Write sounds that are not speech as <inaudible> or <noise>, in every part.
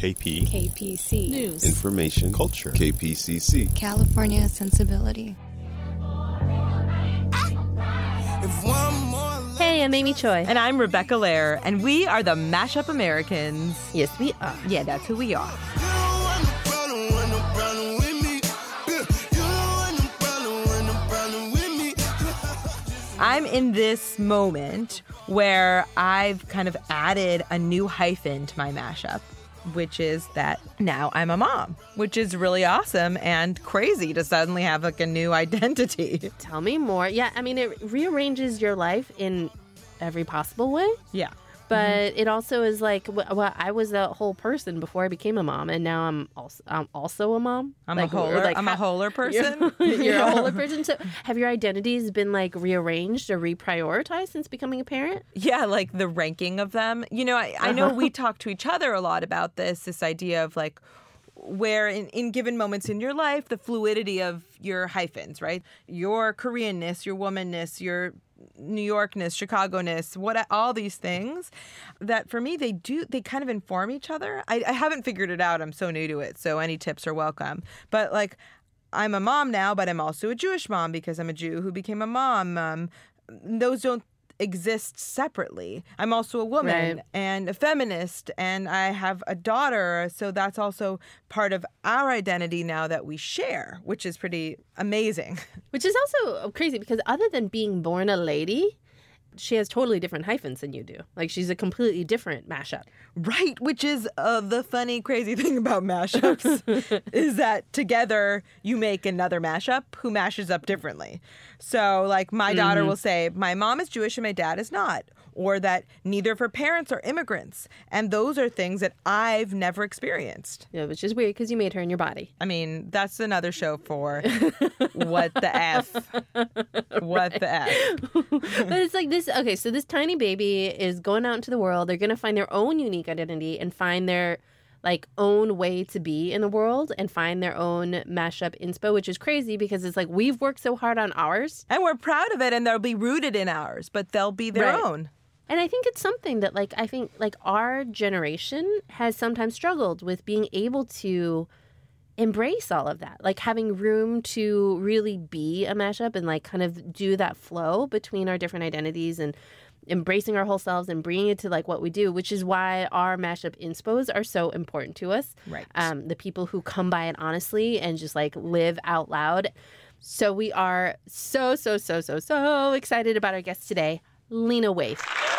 KP. KPC. News. Information. Culture. KPCC. California sensibility. Hey, I'm Amy Choi. And I'm Rebecca Lehrer, and we are the Mashup Americans. Yes, we are. Yeah, that's who we are. I'm in this moment where I've kind of added a new hyphen to my mashup, which is that now I'm a mom, which is really awesome and crazy to suddenly have like a new <laughs> identity. Tell me more. Yeah, I mean, it rearranges your life in every possible way. Yeah. Mm-hmm. But it also is like, well, I was a whole person before I became a mom, and now I'm also I'm also a mom. I'm Like, a or, holer. like, I'm a ha- holer <laughs> person. <laughs> You're, you're <laughs> Yeah. a whole person. So, have your identities been like rearranged or reprioritized since becoming a parent? Yeah, like the ranking of them. You know, I, I know uh-huh. we talk to each other a lot about this, this idea of like where in, in given moments in your life, the fluidity of your hyphens, right? Your Koreanness, your womanness, your New Yorkness, Chicago-ness, what all these things that for me they do they kind of inform each other. I, I haven't figured it out. I'm so new to it, so any tips are welcome. But like I'm a mom now, but I'm also a Jewish mom because I'm a Jew who became a mom. Um, those don't exist separately. I'm also a woman Right. and a feminist, and I have a daughter. So that's also part of our identity now that we share, which is pretty amazing. <laughs> Which is also crazy because other than being born a lady, she has totally different hyphens than you do. Like she's a completely different mashup. Right, which is uh, the funny, crazy <laughs> thing about mashups <laughs> is that together you make another mashup who mashes up differently. So, like, my daughter will say, My mom is Jewish and my dad is not, or that neither of her parents are immigrants. And those are things that I've never experienced. Yeah, which is weird because you made her in your body. I mean, that's another show for <laughs> what the F. What the F. but it's like this okay, so this tiny baby is going out into the world. They're going to find their own unique identity and find their like own way to be in the world and find their own mashup inspo, which is crazy because it's like we've worked so hard on ours. And we're proud of it, and they'll be rooted in ours, but they'll be their Right. own. And I think it's something that like I think like our generation has sometimes struggled with being able to embrace all of that. Like having room to really be a mashup and like kind of do that flow between our different identities and embracing our whole selves and bringing it to like what we do, which is why our mashup inspos are so important to us. Right. Um, the people who come by it honestly and just like live out loud. So we are so, so, so, so, so excited about our guest today, Lena Waithe.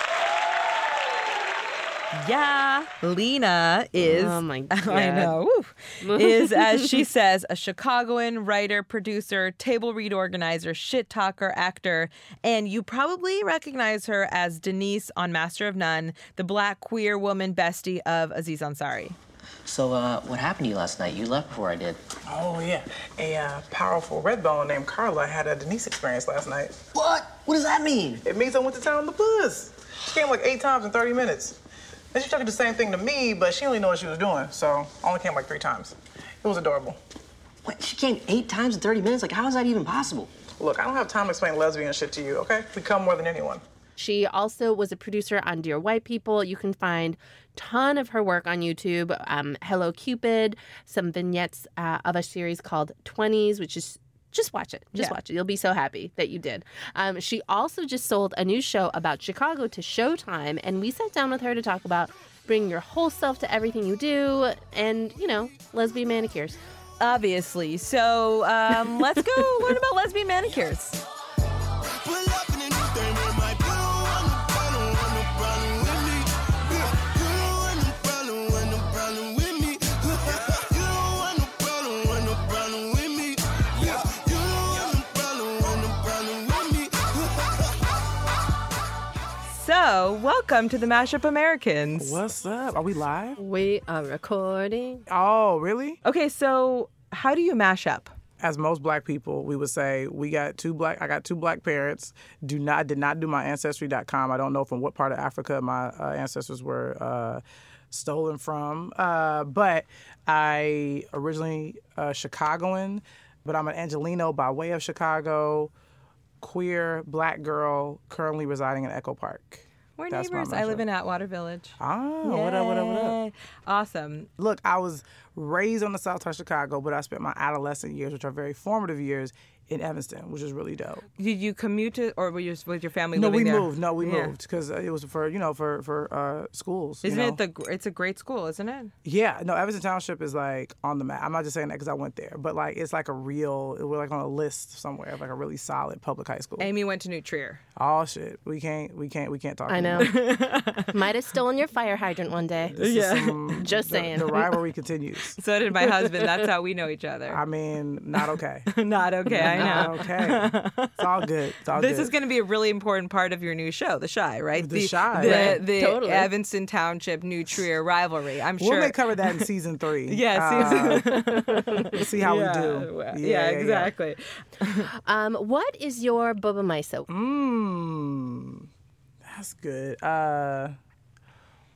Yeah, Lena is. Oh my god! <laughs> I know. woo, is as she <laughs> says, a Chicagoan writer, producer, table read organizer, shit talker, actor, and you probably recognize her as Denise on Master of None, the black queer woman bestie of Aziz Ansari. So, uh, what happened to you last night? You left before I did. Oh, yeah. A uh, powerful red bone named Carla had a Denise experience last night. What? What does that mean? It means I went to town on the bus. She came like eight times in 30 minutes. Then she tried the same thing to me, but she only knew what she was doing, so I only came like three times. It was adorable. What? She came eight times in 30 minutes? Like, how is that even possible? Look, I don't have time to explain lesbian shit to you, okay? We come more than anyone. She also was a producer on Dear White People. You can find ton of her work on YouTube. Um, Hello Cupid, some vignettes uh, of a series called 20s, which is just watch it. Just Yeah. watch it. You'll be so happy that you did. Um, she also just sold a new show about Chicago to Showtime, and we sat down with her to talk about bringing your whole self to everything you do and, you know, lesbian manicures. Obviously. So um, let's go <laughs> learn about lesbian manicures. So, welcome to the Mashup Americans. What's up? Are we live? We are recording. Oh, really? Okay, so how do you mash up? As most black people, we would say we got two black. I got two black parents. Do not did not do my ancestry.com. I don't know from what part of Africa my uh, ancestors were uh, stolen from, uh, but I originally uh, Chicagoan, but I'm an Angelino by way of Chicago, queer black girl currently residing in Echo Park. We're That's neighbors. I live in Atwater Village. Oh, what up, what up, what up? Awesome. Look, I was raised on the south side of Chicago, but I spent my adolescent years, which are very formative years, in Evanston, which is really dope. Did you commute to, or were you with your family No, living we there? moved. No, we Yeah. moved because it was for you know for for uh, schools. Isn't know? it the? It's a great school, isn't it? Yeah, no, Evanston Township is like on the map. I'm not just saying that because I went there, but like it's like a real. We're like on a list somewhere of like a really solid public high school. Amy went to New Trier. Oh shit, we can't, we can't, we can't talk. I know. <laughs> Might have stolen your fire hydrant one day. This is some- <laughs> Just the- saying. The, rivalry continues. So did my husband. That's how we know each other. I mean, not okay. <laughs> Not okay. I know. Okay. It's all good. It's all This good. is going to be a really important part of your new show, The Chi, right? The Chi, the, right. the Totally. Evanston Township New Trier rivalry. I'm sure. We'll may cover that in <laughs> season three. Yeah, Uh, we'll <laughs> see how yeah, we do. well, Yeah, yeah, yeah, yeah. exactly. Um, what is your boba miso? Mmm, that's good. Uh,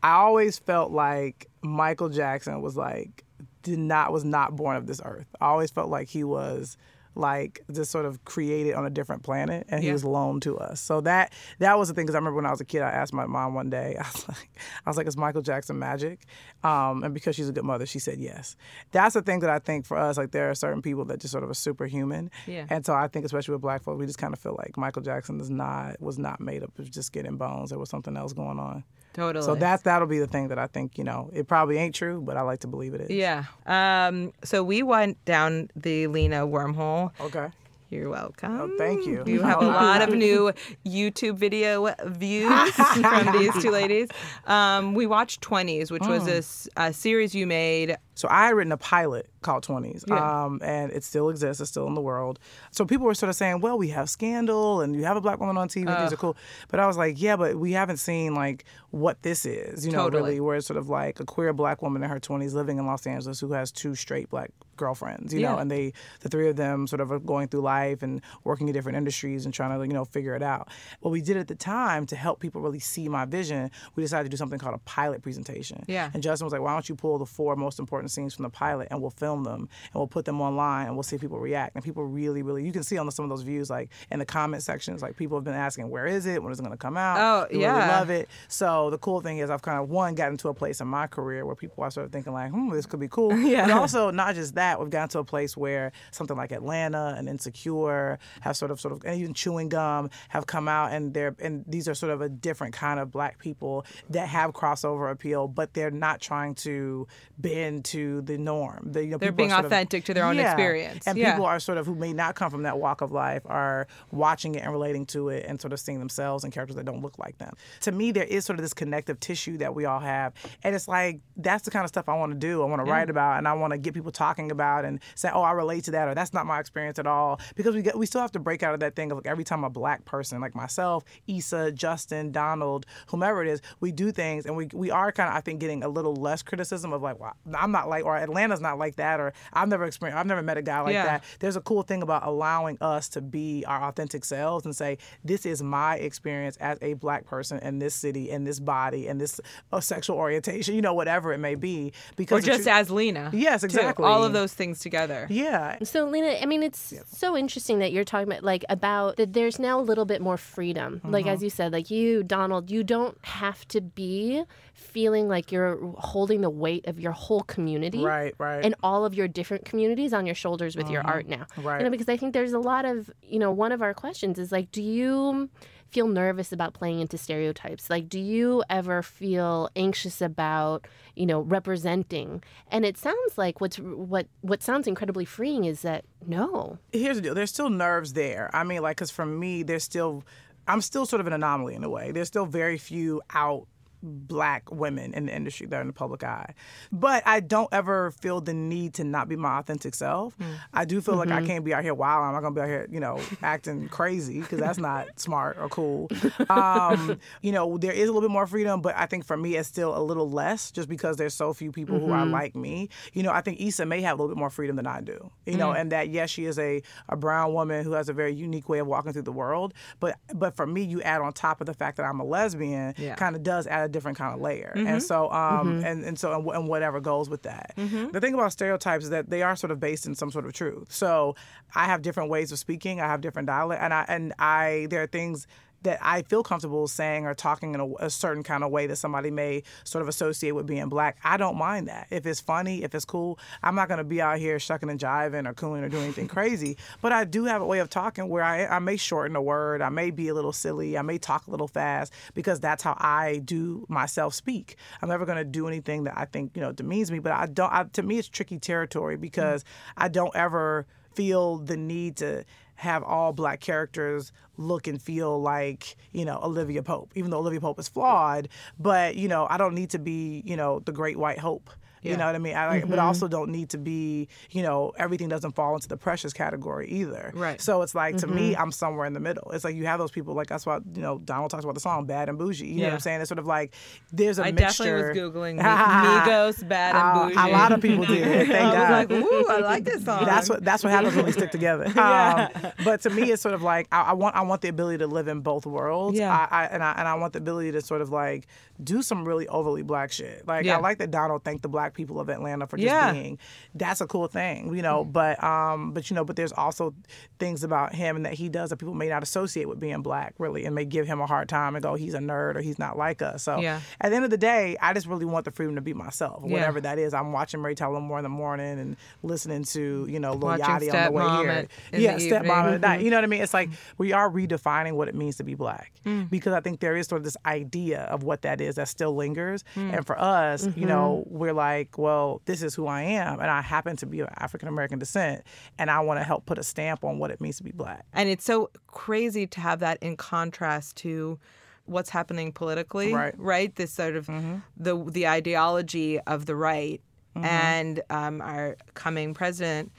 I always felt like Michael Jackson was like did not was not born of this earth. I always felt like he was like just sort of created on a different planet and he Yeah. was loaned to us. So that that was the thing because I remember when I was a kid I asked my mom one day <laughs> I was like I was like is Michael Jackson magic? Um, and because she's a good mother she said yes. That's the thing that I think for us like there are certain people that just sort of are superhuman. Yeah. And so I think especially with black folks we just kind of feel like Michael Jackson is not was not made up of just getting bones. There was something else going on. Totally. So that's that'll be the thing that I think, you know, it probably ain't true, but I like to believe it is. Yeah. Um, so we went down the Lena wormhole. Okay. You're welcome. Oh, thank you. You have a lot of <laughs> new YouTube video views from these two ladies. <laughs> Um, we watched 20s, which Mm. was this uh, series you made. So I had written a pilot called 20s, Yeah. um, and it still exists. It's still in the world. So people were sort of saying, well, we have Scandal and you have a black woman on TV. These are cool. But I was like, yeah, but we haven't seen like what this is, you know, Totally. really, where it's sort of like a queer black woman in her 20s living in Los Angeles who has two straight black girlfriends, you know, and they, the three of them sort of are going through life and working in different industries and trying to, you know, figure it out. What we did at the time to help people really see my vision, we decided to do something called a pilot presentation. Yeah. And Justin was like, why don't you pull the four most important scenes from the pilot and we'll film them and we'll put them online and we'll see if people react. And people really, really, you can see on some of those views, like in the comment sections, like people have been asking, where is it? When is it going to come out? Oh, We yeah. really love it. So the cool thing is I've kind of, one, gotten to a place in my career where people are sort of thinking like, hmm, this could be cool. <laughs> Yeah. But also not just that, we've gotten to a place where something like Atlanta and Insecure have sort of, sort of, and even Chewing Gum have come out and they're, and these are sort of a different kind of black people that have crossover appeal, but they're not trying to bend to the norm. The, you know, They're being sort of- authentic to their own Yeah. experience. And Yeah. people are sort of who may not come from that walk of life are watching it and relating to it and sort of seeing themselves in characters that don't look like them. To me, there is sort of this connective tissue that we all have. And it's like, that's the kind of stuff I want to do. I want to write about and I want to get people talking about and say, oh, I relate to that or that's not my experience at all. Because we get, we still have to break out of that thing of like every time a black person, like myself, Issa, Justin, Donald, whomever it is, we do things and we, we are kind of, I think, getting a little less criticism of like, well, I'm not like, or Atlanta's not like that, or I've never experienced, I've never met a guy like Yeah. that. There's a cool thing about allowing us to be our authentic selves and say, this is my experience as a black person in this city, in this body, in this uh, sexual orientation, you know, whatever it may be. Because Or just tru- as Lena. Yes, too. exactly. All of those things together. yeah. So, Lena, I mean, it's so interesting that you're talking about like about that. There's now a little bit more freedom. Like Mm-hmm. as you said, like you, Donald, you don't have to be feeling like you're holding the weight of your whole community, Right, right. and all of your different communities on your shoulders with your art mm-hmm. now. Right. You know, because I think there's a lot of you know, one of our questions is like, do you feel nervous about playing into stereotypes? Like, do you ever feel anxious about, you know, representing? And it sounds like what's what what sounds incredibly freeing is that no. here's the deal. There's still nerves there. I mean, like, because for me, there's still, I'm still sort of an anomaly in a way. There's still very few out black women in the industry that are in the public eye. But I don't ever feel the need to not be my authentic self. Mm. I do feel like I mm-hmm. can't be out here wild. I'm not gonna be out here, you know, acting crazy because that's not <laughs> smart or cool. <laughs> Um, you know, there is a little bit more freedom, but I think for me it's still a little less just because there's so few people who are mm-hmm. like me. You know, I think Issa may have a little bit more freedom than I do. You know, mm. and that yes, she is a, a brown woman who has a very unique way of walking through the world. But but for me, you add on top of the fact that I'm a lesbian, Yeah. kind of does add a different kind of layer. And mm-hmm. so um mm-hmm. and, and so and, and whatever goes with that. Mm-hmm. The thing about stereotypes is that they are sort of based in some sort of truth. So I have different ways of speaking. I have different dialect, and I and I there are things that I feel comfortable saying or talking in a, a certain kind of way that somebody may sort of associate with being black. I don't mind that. If it's funny, if it's cool, I'm not going to be out here shucking and jiving or cooling or doing anything <laughs> crazy. But I do have a way of talking where I, I may shorten a word, I may be a little silly, I may talk a little fast because that's how I do myself speak. I'm never going to do anything that I think you know demeans me. But I don't. I, to me, it's tricky territory mm. because I don't ever feel the need to have all black characters look and feel like you know Olivia Pope, even though Olivia Pope is flawed. But you know, I don't need to be you know the Great White Hope. You know what I mean? I, Mm-hmm. But also don't need to be, you know, everything doesn't fall into the precious category either. Right. So it's like, to Mm-hmm. me, I'm somewhere in the middle. It's like you have those people, like that's why, you know, Donald talks about the song Bad and Boujee. You know what I'm saying? It's sort of like there's a I mixture. definitely was googling <laughs> Mi- Migos, Bad and Uh, Boujee. A lot of people did. <laughs> Thank I God. like, ooh, I like this song. <laughs> That's what that's what happens when we stick together. Um, but to me, it's sort of like I, I want I want the ability to live in both worlds. Yeah. I, I, and I and I want the ability to sort of like do some really overly black shit. Like Yeah. I like that Donald thanked the black people of Atlanta for just Yeah. being. That's a cool thing, you know. But um, but you know, but there's also things about him and that he does that people may not associate with being black, really, and may give him a hard time and go, he's a nerd or he's not like us. So Yeah. at the end of the day, I just really want the freedom to be myself, Yeah. whatever that is. I'm watching Mary Tyler Moore in the morning and listening to you know Lil Yachty on the way here. yeah, stepmom. Mm-hmm. at night. You know what I mean? It's like we are redefining what it means to be black Mm. because I think there is sort of this idea of what that is that still lingers. Mm. And for us, Mm-hmm. you know, we're like, well, this is who I am, and I happen to be of African American descent, and I want to help put a stamp on what it means to be black. And it's so crazy to have that in contrast to what's happening politically, Right. Right. This sort of the the ideology of the right and um, our coming president.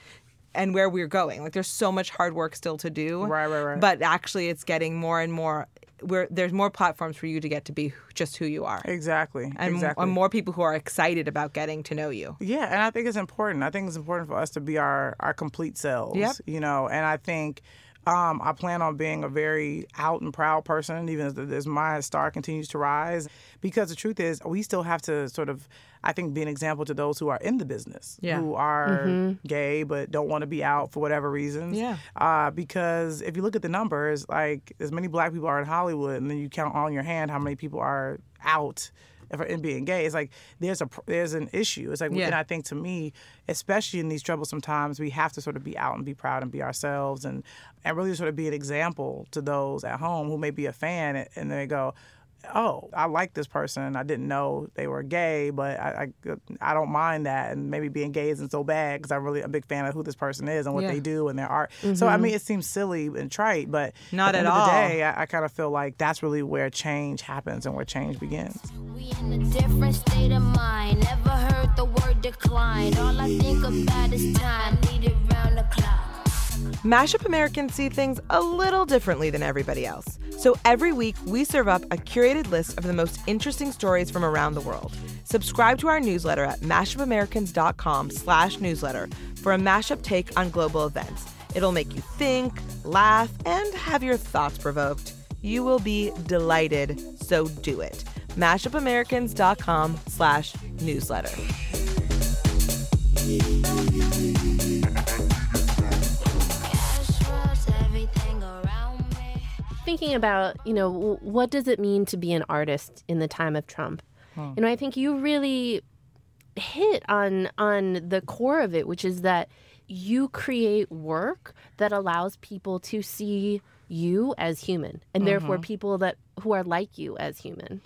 And where we're going, like there's so much hard work still to do. Right, right, right. But actually, it's getting more and more. Where there's more platforms for you to get to be just who you are, Exactly. and, exactly. and more people who are excited about getting to know you. Yeah, and I think it's important. I think it's important for us to be our our complete selves. Yep. You know, and I think um, I plan on being a very out and proud person, even as, as my star continues to rise. Because the truth is, we still have to sort of, I think, be an example to those who are in the business, Yeah. who are gay but don't want to be out for whatever reasons. Yeah. Uh, because if you look at the numbers, like as many black people are in Hollywood, and then you count on your hand how many people are out for in being gay. It's like there's a there's an issue. It's like, Yeah. and I think to me, especially in these troublesome times, we have to sort of be out and be proud and be ourselves, and and really sort of be an example to those at home who may be a fan and, and they go. Oh, I like this person. I didn't know they were gay, but I, I, I don't mind that. And maybe being gay isn't so bad because I'm really a big fan of who this person is and what Yeah. they do and their art. So I mm-hmm. mean, it seems silly and trite, but Not at at the end all. Of the day, I, I kind of feel like that's really where change happens and where change begins. We in a different state of mind. Never heard the word decline. All I think about is time. Need it round the clock. Mashup Americans see things a little differently than everybody else. So every week, we serve up a curated list of the most interesting stories from around the world. Subscribe to our newsletter at mashupamericans.com slash newsletter for a mashup take on global events. It'll make you think, laugh, and have your thoughts provoked. You will be delighted, so do it. mashupamericans.com slash newsletter. Thinking about, you know, what does it mean to be an artist in the time of Trump? Hmm. You know, I think you really hit on on the core of it, which is that you create work that allows people to see you as human, and therefore mm-hmm. people that who are like you as human.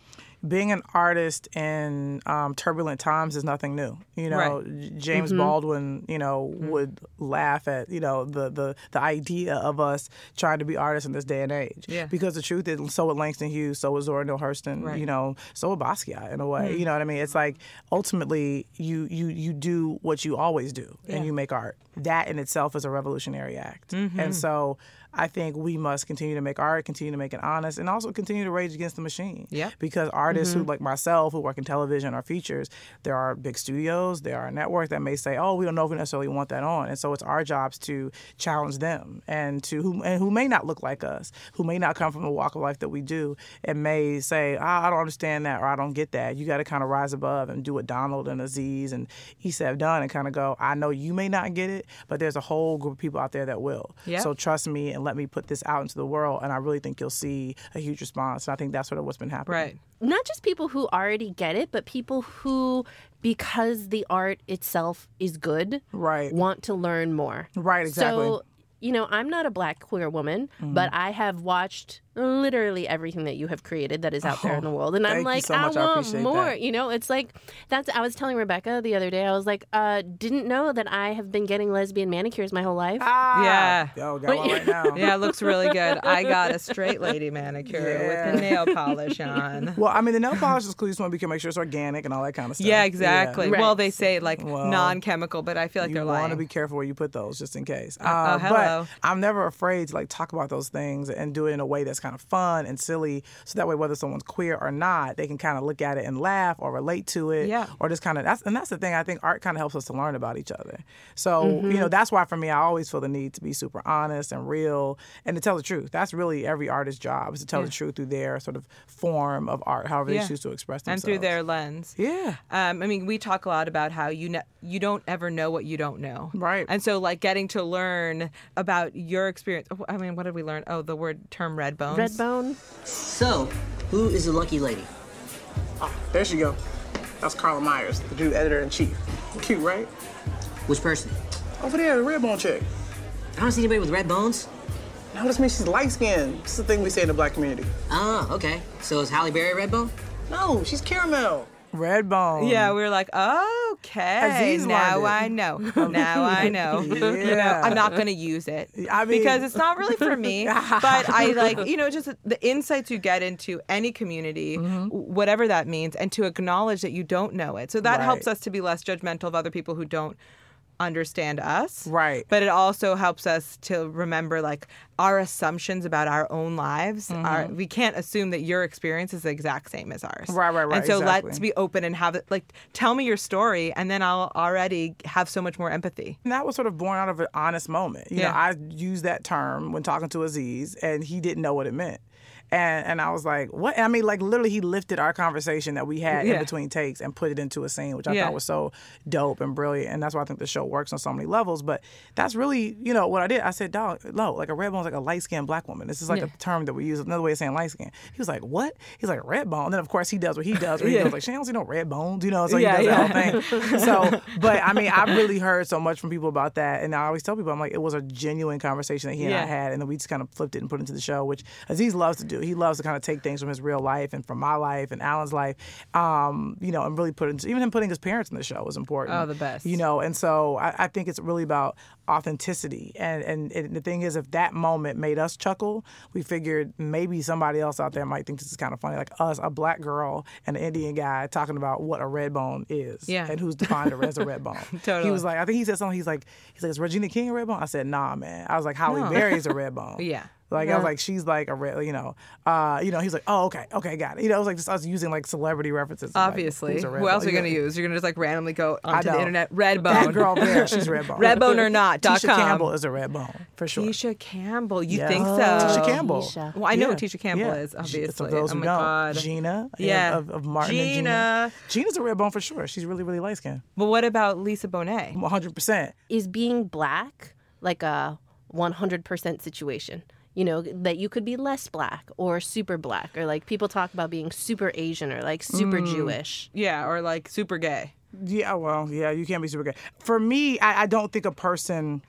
Being an artist in um, turbulent times is nothing new. You know, J- James mm-hmm. Baldwin, you know, mm. would laugh at you know the the the idea of us trying to be artists in this day and age. Yeah. Because the truth is, so would Langston Hughes, so would Zora Neale Hurston, Right. you know, so would Basquiat in a way. Mm. You know what I mean? It's like ultimately you you you do what you always do, and you make art. That in itself is a revolutionary act. And so. I think we must continue to make art, continue to make it honest, and also continue to rage against the machine Yep. because artists who like myself who work in television or features there are big studios there are networks that may say oh we don't know if we necessarily want that on and so it's our jobs to challenge them and to who and who may not look like us who may not come from the walk of life that we do and may say ah, I don't understand that or I don't get that you got to kind of rise above and do what Donald and Aziz and Issa have done and kind of go I know you may not get it but there's a whole group of people out there that will Yeah. so trust me and and let me put this out into the world. And I really think you'll see a huge response. And I think that's sort of what's been happening. Right. not just people who already get it, but people who, because the art itself is good, Right. want to learn more. Right, exactly. So, you know, I'm not a black queer woman, Mm-hmm. but I have watched literally everything that you have created that is out there in the world, and I'm Oh, thank you like, so I much. Want appreciate more. that. You know, it's like that's. I was telling Rebecca the other day. I was like, uh, didn't know that I have been getting lesbian manicures my whole life. Ah, Yeah. Yo, got one right now. <laughs> Yeah, it looks really good. I got a straight <laughs> lady manicure Yeah. with the nail polish on. <laughs> Well, I mean, the nail polish is cool. You just want to make sure it's organic and all that kind of stuff. Yeah, exactly. Right. Well, they say like Well, non-chemical, but I feel like you they're like you want to be careful where you put those, just in case. oh, Uh, hello. But I'm never afraid to like talk about those things and do it in a way that's kind of fun and silly, so that way whether someone's queer or not, they can kind of look at it and laugh or relate to it. Yeah. Or just kind of that's and that's the thing. I think art kind of helps us to learn about each other. So Mm-hmm. you know that's why for me, I always feel the need to be super honest and real and to tell the truth. That's really every artist's job is to tell the truth through their sort of form of art, however Yeah. they choose to express themselves. and through their lens. yeah. Um, I mean, we talk a lot about how you ne- you don't ever know what you don't know, Right. And so, like, getting to learn about your experience. oh, I mean, what did we learn? Oh, the word term red bones. Red bone. So, who is the lucky lady? Oh, there she go. That's Carla Myers, the new editor in chief. Cute, right? Which person? Over there, the red bone chick. I don't see anybody with red bones. No, this means she's light skinned. It's the thing we say in the black community. Ah, okay. So is Halle Berry red bone? No, she's caramel. Red bone. Yeah, we were like, okay, Aziz <laughs> now. I know. Now I know. You know, I'm not going to use it I mean- because it's not really for me. <laughs> but I like, you know, just the insights you get into any community, Mm-hmm. whatever that means, and to acknowledge that you don't know it. So that Right. helps us to be less judgmental of other people who don't understand us. Right. But it also helps us to remember like our assumptions about our own lives. Are, we can't assume that your experience is the exact same as ours. Mm-hmm. Right, right, right, And so exactly. let's be open and have it like tell me your story and then I'll already have so much more empathy. And that was sort of born out of an honest moment. You Yeah. know, I used that term when talking to Aziz, and he didn't know what it meant. And and I was like, what? I mean, like literally, he lifted our conversation that we had in between takes and put it into a scene, which I Yeah. thought was so dope and brilliant. And that's why I think the show works on so many levels. But that's really, you know, what I did. I said, dog, no, like a red bone's like a light skinned black woman. This is like Yeah. a term that we use, another way of saying light skin. He was like, what? He's like, red bone. And then, of course, he does what he does, where he Yeah. goes like, she don't see no red bones, you know, so Yeah, he does yeah. the whole thing. So, <laughs> but I mean, I've really heard so much from people about that. And I always tell people, I'm like, it was a genuine conversation that he and I had. And then we just kind of flipped it and put it into the show, which Aziz loves to do. He loves to kind of take things from his real life and from my life and Alan's life, um, you know, and really put into, even him putting his parents in the show was important. Oh, the best. You know, and so I, I think it's really about authenticity. And, and, and the thing is, if that moment made us chuckle, we figured maybe somebody else out there might think this is kind of funny. Like us, a black girl and an Indian guy talking about what a red bone is Yeah. and who's defined as a red bone. <laughs> Totally. He was like, I think he said something. He's like, he's like, is Regina King a red bone? I said, nah, man. I was like, Halle No. Berry's a <laughs> red bone. Yeah. Like I was like, she's like a red, you know, uh, you know. He's like, oh, okay, okay, got it. You know, it was like just us using like celebrity references. Obviously. who's a red Who else are you going to Yeah. use? You're going to just like randomly go onto the internet, red bone. That girl there, she's <laughs> red bone. Redbone or not, dot Tisha com. Campbell is a red bone for sure. Tisha Campbell. You Yeah. think so? Tisha Campbell. Tisha. Well, I know Yeah. who Tisha Campbell Yeah. is, obviously. For those oh my don't, God. Gina, Yeah. of, of Martin and Gina. Gina. Gina's a red bone for sure. She's really, really light skinned. But what about Lisa Bonet? 100%. Is being black like a 100% situation? You know, that you could be less black or super black, or like people talk about being super Asian or like super Mm. Jewish. Yeah, or like super gay. Yeah, well, yeah, you can't be super gay For me, I, I don't think a person.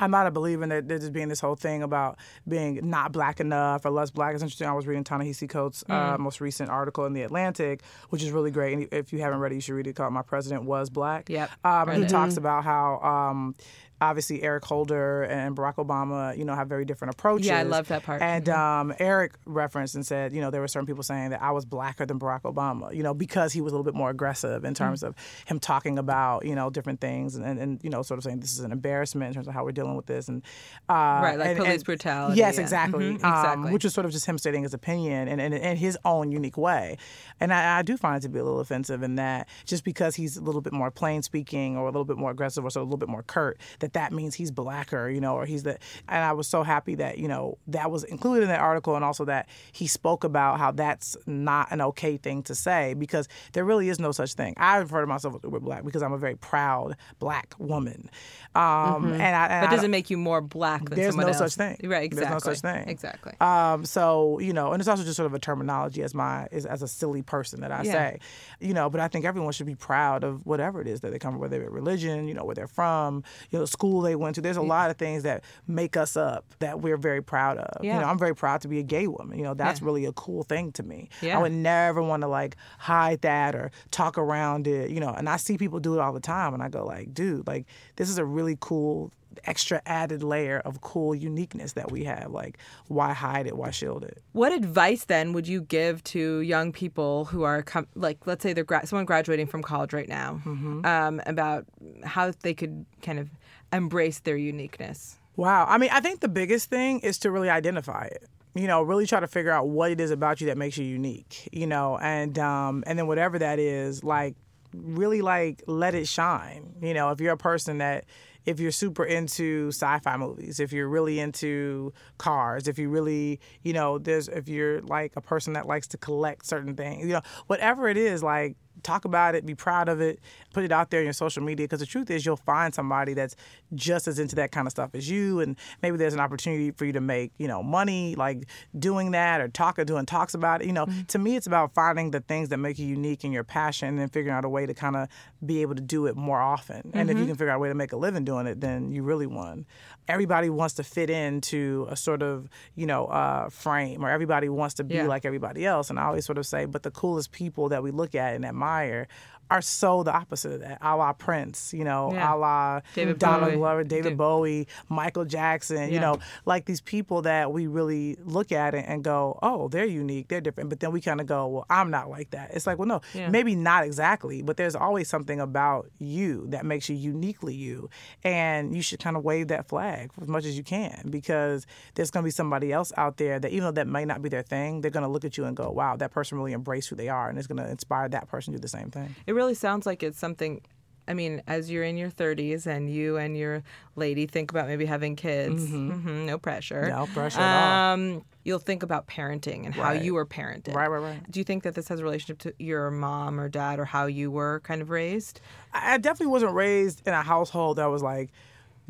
I'm not a believer in that there's just being this whole thing about being not black enough or less black. It's interesting. I was reading Ta-Nehisi Coates' uh, Mm. most recent article in the Atlantic, which is really great. And if you haven't read it, you should read it. Called "My President Was Black." Yep, Um, he talks about how. Um, Obviously, Eric Holder and Barack Obama, you know, have very different approaches. Yeah, I love that part. And Mhm. um, Eric referenced and said, you know, there were certain people saying that I was blacker than Barack Obama, you know, because he was a little bit more aggressive in terms of him talking about, you know, different things and, and, and, you know, sort of saying this is an embarrassment in terms of how we're dealing with this. And uh, Right, like and- police brutality, Yes, yeah. exactly. Mhm, Um, exactly. which was sort of just him stating his opinion and in, in his own unique way. And I, I do find it to be a little offensive in that just because he's a little bit more plain speaking or a little bit more aggressive or sort of a little bit more curt, that that means he's blacker, you know, or he's the. And I was so happy that you know that was included in that article, and also that he spoke about how that's not an okay thing to say because there really is no such thing. I refer to myself as uber black because I'm a very proud black woman, um, and I and But does doesn't make you more black than there's someone no else. such thing. Right, exactly. There's no such thing. Exactly. Um, so you know, and it's also just sort of a terminology as my as, as a silly person that I Yeah. say, you know. But I think everyone should be proud of whatever it is that they come from, whether they're religion, you know, where they're from, you know, school they went to. There's a lot of things that make us up that we're very proud of. Yeah. You know, I'm very proud to be a gay woman. You know, that's Yeah. really a cool thing to me. Yeah. I would never want to like hide that or talk around it. You know, and I see people do it all the time, and I go like, dude, like this is a really cool extra added layer of cool uniqueness that we have like why hide it why shield it What advice then would you give to young people who are com- like, let's say they're gra- someone graduating from college right now, Mm-hmm. um, about how they could kind of embrace their uniqueness? Wow. I mean, I think the biggest thing is to really identify it. You know, really try to figure out what it is about you that makes you unique. You know, and um, and then whatever that is, like really like let it shine. You know, if you're a person that if you're super into sci-fi movies, if you're really into cars, if you really, you know, there's if you're like a person that likes to collect certain things, you know, whatever it is, like talk about it, be proud of it, put it out there in your social media. Because the truth is, you'll find somebody that's just as into that kind of stuff as you, and maybe there's an opportunity for you to make, you know, money like doing that or talk or doing talks about it. You know, to me, it's about finding the things that make you unique in your passion, and then figuring out a way to kind of be able to do it more often. And if you can figure out a way to make a living doing it, then you really won. Everybody wants to fit into a sort of, you know, uh, frame, or everybody wants to be Yeah. like everybody else. And I always sort of say, but the coolest people that we look at and admire are so the opposite of that. A la Prince, you know, Yeah. a la David Donald Bowie. Glover, David Dav- Bowie, Michael Jackson, you know, like these people that we really look at it and go, oh, they're unique, they're different. But then we kind of go, well, I'm not like that. It's like, well, no, Yeah. maybe not exactly, but there's always something about you that makes you uniquely you. And you should kind of wave that flag as much as you can because there's going to be somebody else out there that, even though that might not be their thing, they're going to look at you and go, wow, that person really embraced who they are. And it's going to inspire that person to do the same thing. It really sounds like it's something. I mean, as you're in your 30s and you and your lady think about maybe having kids, hmm no pressure. No pressure at all. Um, you'll think about parenting and how you were parented. Right, right, right. Do you think that this has a relationship to your mom or dad or how you were kind of raised? I definitely wasn't raised in a household that was like,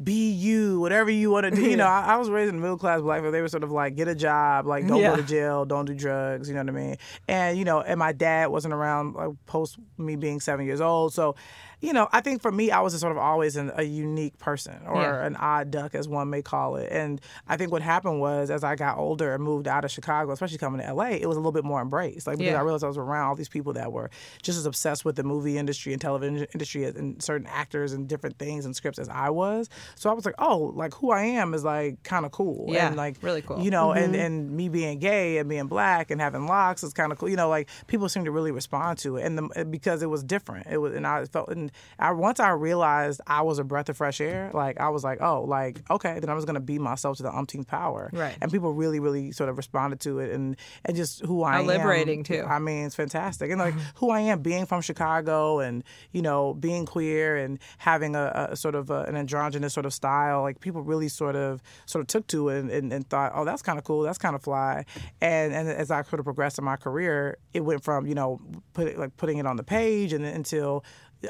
be you, whatever you want to do. You know, I, I was raised in middle class black, but they were sort of like, get a job, like don't Yeah. go to jail, don't do drugs. You know what I mean? And you know, and my dad wasn't around like, post me being seven years old, so. You know, I think for me, I was a sort of always an, a unique person or Yeah. an odd duck, as one may call it. And I think what happened was, as I got older and moved out of Chicago, especially coming to LA, it was a little bit more embraced. Like because Yeah. I realized I was around all these people that were just as obsessed with the movie industry and television industry and certain actors and different things and scripts as I was. So I was like, oh, like who I am is like kind of cool. Yeah, and like really cool. You know, and mm-hmm. and me being gay and being black and having locks is kind of cool. You know, like people seem to really respond to it, and the, because it was different. It was, and I felt, and I once I realized I was a breath of fresh air. Like I was like, oh, like okay, then I was gonna be myself to the umpteenth power. Right. And people really, really sort of responded to it, and and just who I How am. liberating, too. I mean, it's fantastic. And like <laughs> who I am, being from Chicago and, you know, being queer and having a, a sort of a, an androgynous sort of style, like people really sort of sort of took to it and, and, and thought, oh, that's kind of cool. That's kind of fly. And and as I sort of progressed in my career, it went from, you know, put it, like putting it on the page and then until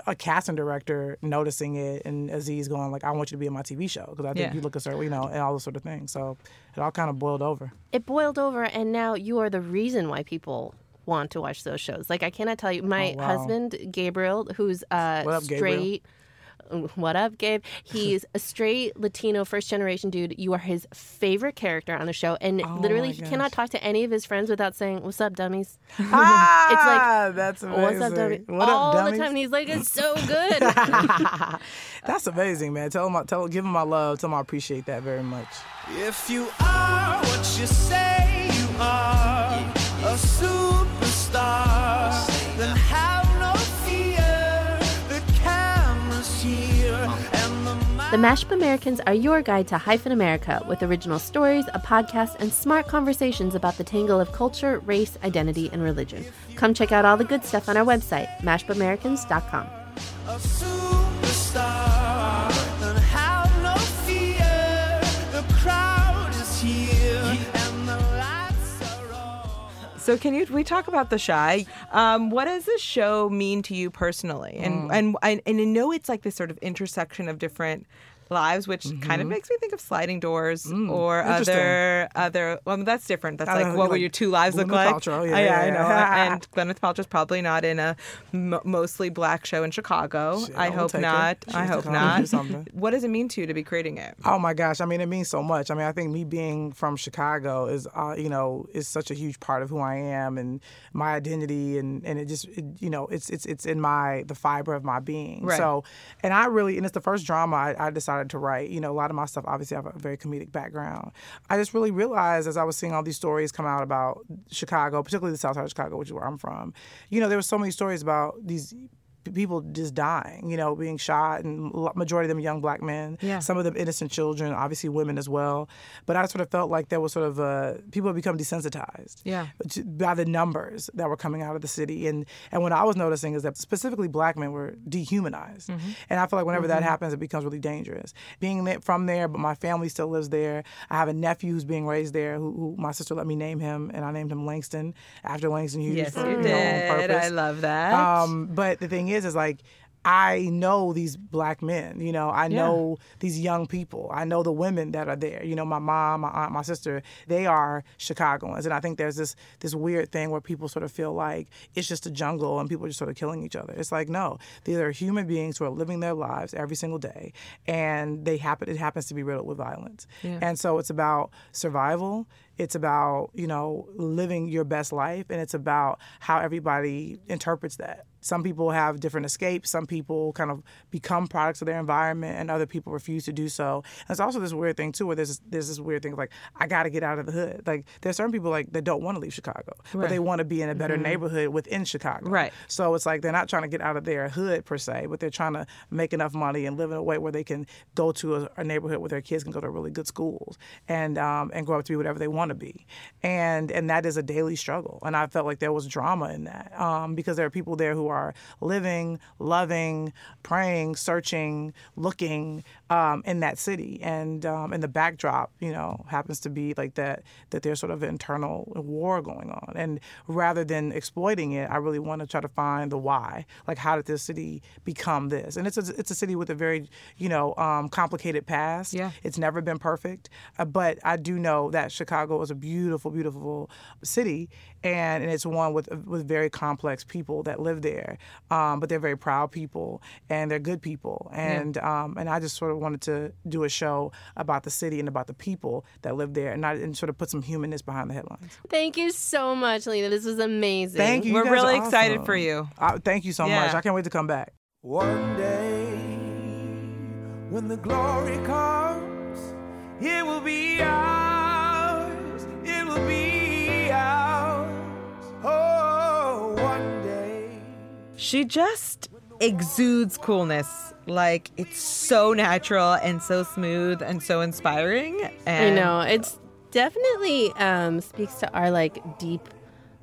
a casting director noticing it and Aziz going like, I want you to be in my TV show because I think Yeah. you look a certain, you know, and all those sort of things. So it all kind of boiled over. It boiled over, and now you are the reason why people want to watch those shows. Like I cannot tell you, my Oh, wow. husband Gabriel, who's uh, up, Gabriel? Straight. <laughs> What up, Gabe? He's a straight Latino first generation dude. You are his favorite character on the show, and literally my he cannot talk to any of his friends without saying, "What's up, dummies?" <laughs> Ah, that's amazing. What's up, dummy? What All up, the time. And he's like, "It's so good." <laughs> That's amazing, man. Tell him, I- tell, give him my love. Tell him I appreciate that very much. If you are what you say you are, a the Mashup Americans are your guide to hyphen America with original stories, a podcast, and smart conversations about the tangle of culture, race, identity, and religion. Come check out all the good stuff on our website, mashupamericans.com. So can you we talk about the Chi? Um, what does this show mean to you personally? And and I, and I know it's like this sort of intersection of different lives, which kind of makes me think of sliding doors or Mm-hmm. interesting. other other. Well, that's different. That's I like know, what would like your two lives look Gwyneth like? Paltrow, yeah, Uh, yeah, I know. yeah. and Gwyneth Paltrow's probably not in a m- mostly black show in Chicago. Shit, I hope not. I hope come and do not. <laughs> What does it mean to you to be creating it? Oh my gosh! I mean, it means so much. I mean, I think me being from Chicago is, uh, you know, is such a huge part of who I am and my identity, and and it just, it, you know, it's it's it's in my the fiber of my being. Right. So, and I really, and it's the first drama I, I decided to write. You know, a lot of my stuff obviously I have a very comedic background. I just really realized as I was seeing all these stories come out about Chicago, particularly the South Side of Chicago, which is where I'm from. You know, there were so many stories about these people just dying, you know, being shot, and majority of them young black men. Yeah. Some of them innocent children, obviously women as well. But I sort of felt like there was sort of uh, people had become desensitized. Yeah. to- By the numbers that were coming out of the city, and and what I was noticing is that specifically black men were dehumanized, Mm-hmm. and I feel like whenever that happens, it becomes really dangerous. Being from there, but my family still lives there. I have a nephew who's being raised there, who, who my sister let me name him, and I named him Langston after Langston Hughes. Yes, for, you know, on did. purpose. I love that. Um, but the thing is, is like I know these black men. You know, I know these young people. I know the women that are there. You know, my mom, my aunt, my sister. They are Chicagoans, and I think there's this this weird thing where people sort of feel like it's just a jungle and people are just sort of killing each other. It's like no, these are human beings who are living their lives every single day, and they happen. It happens to be riddled with violence, and so it's about survival. It's about, you know, living your best life and it's about how everybody interprets that. Some people have different escapes. Some people kind of become products of their environment, and other people refuse to do so. And it's also this weird thing too, where there's there's this weird thing like I got to get out of the hood. Like there's certain people like that don't want to leave Chicago, but they want to be in a better neighborhood within Chicago. Right. So it's like they're not trying to get out of their hood per se, but they're trying to make enough money and live in a way where they can go to a, a neighborhood where their kids can go to really good schools and um, and grow up to be whatever they want to be. And and that is a daily struggle. And I felt like there was drama in that um, because there are people there who are living, loving, praying, searching, looking um, in that city. And um, and the backdrop, you know, happens to be like that that there's sort of an internal war going on. And rather than exploiting it, I really want to try to find the why. Like how did this city become this? And it's a, it's a city with a very you know um, complicated past. Yeah. It's never been perfect, uh, but I do know that Chicago is a beautiful, beautiful city, and, and it's one with with very complex people that live there. Um, but they're very proud people, and they're good people, and um, and I just sort of wanted to do a show about the city and about the people that live there, and, I, and sort of put some humanness behind the headlines. Thank you so much, Lena. This was amazing. Thank you. We're you guys are really excited for you. Uh, thank you so Yeah. much. I can't wait to come back. One day, when the glory comes, it will be ours. It will be She just exudes coolness. Like it's so natural and so smooth and so inspiring. I And know. It's definitely um, speaks to our like deep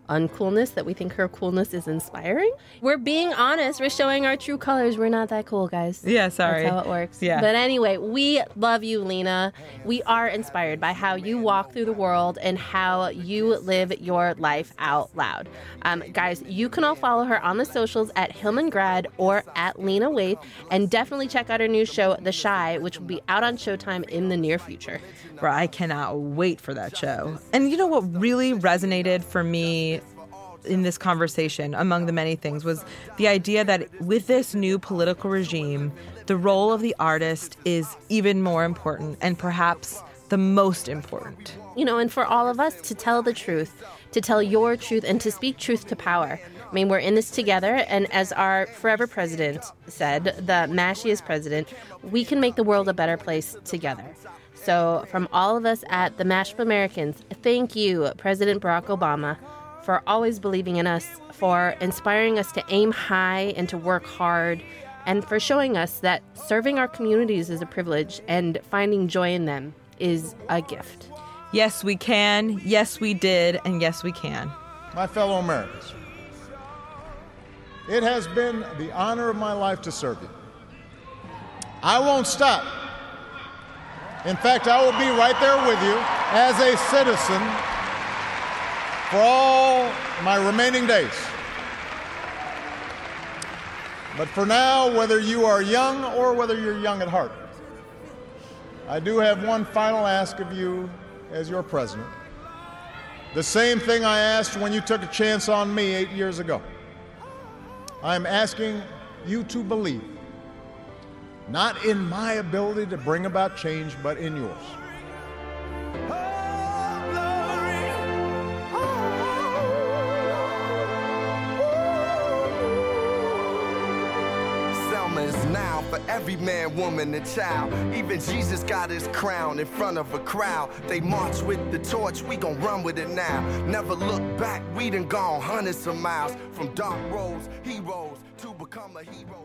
uncoolness that we think her coolness is inspiring. We're being honest. We're showing our true colors. We're not that cool, guys. Yeah, sorry. That's how it works. Yeah. But anyway, we love you, Lena. We are inspired by how you walk through the world and how you live your life out loud. Um, guys, you can all follow her on the socials at Hillman Grad or at Lena Waithe, and definitely check out her new show, The Chi, which will be out on Showtime in the near future. Bro, I cannot wait for that show. And you know what really resonated for me in this conversation, among the many things, was the idea that with this new political regime, the role of the artist is even more important and perhaps the most important. you know, and for all of us to tell the truth, to tell your truth, and to speak truth to power. I mean, we're in this together, and as our forever president said, the mashiest president, we can make the world a better place together. So, from all of us at the Mashup Americans, thank you, President Barack Obama, for always believing in us, for inspiring us to aim high and to work hard, and for showing us that serving our communities is a privilege and finding joy in them is a gift. Yes, we can. Yes, we did. And yes, we can. my fellow Americans. It has been the honor of my life to serve you. I won't stop. In fact, I will be right there with you as a citizen for all my remaining days. But for now, whether you are young or whether you're young at heart, I do have one final ask of you as your president. The same thing I asked when you took a chance on me eight years ago. I'm asking you to believe, not in my ability to bring about change, but in yours. Every man, woman, and child. Even Jesus got his crown in front of a crowd. They march with the torch, we gon' run with it now. Never look back, we done gone hundreds of miles. From dark roads, heroes, to become a hero.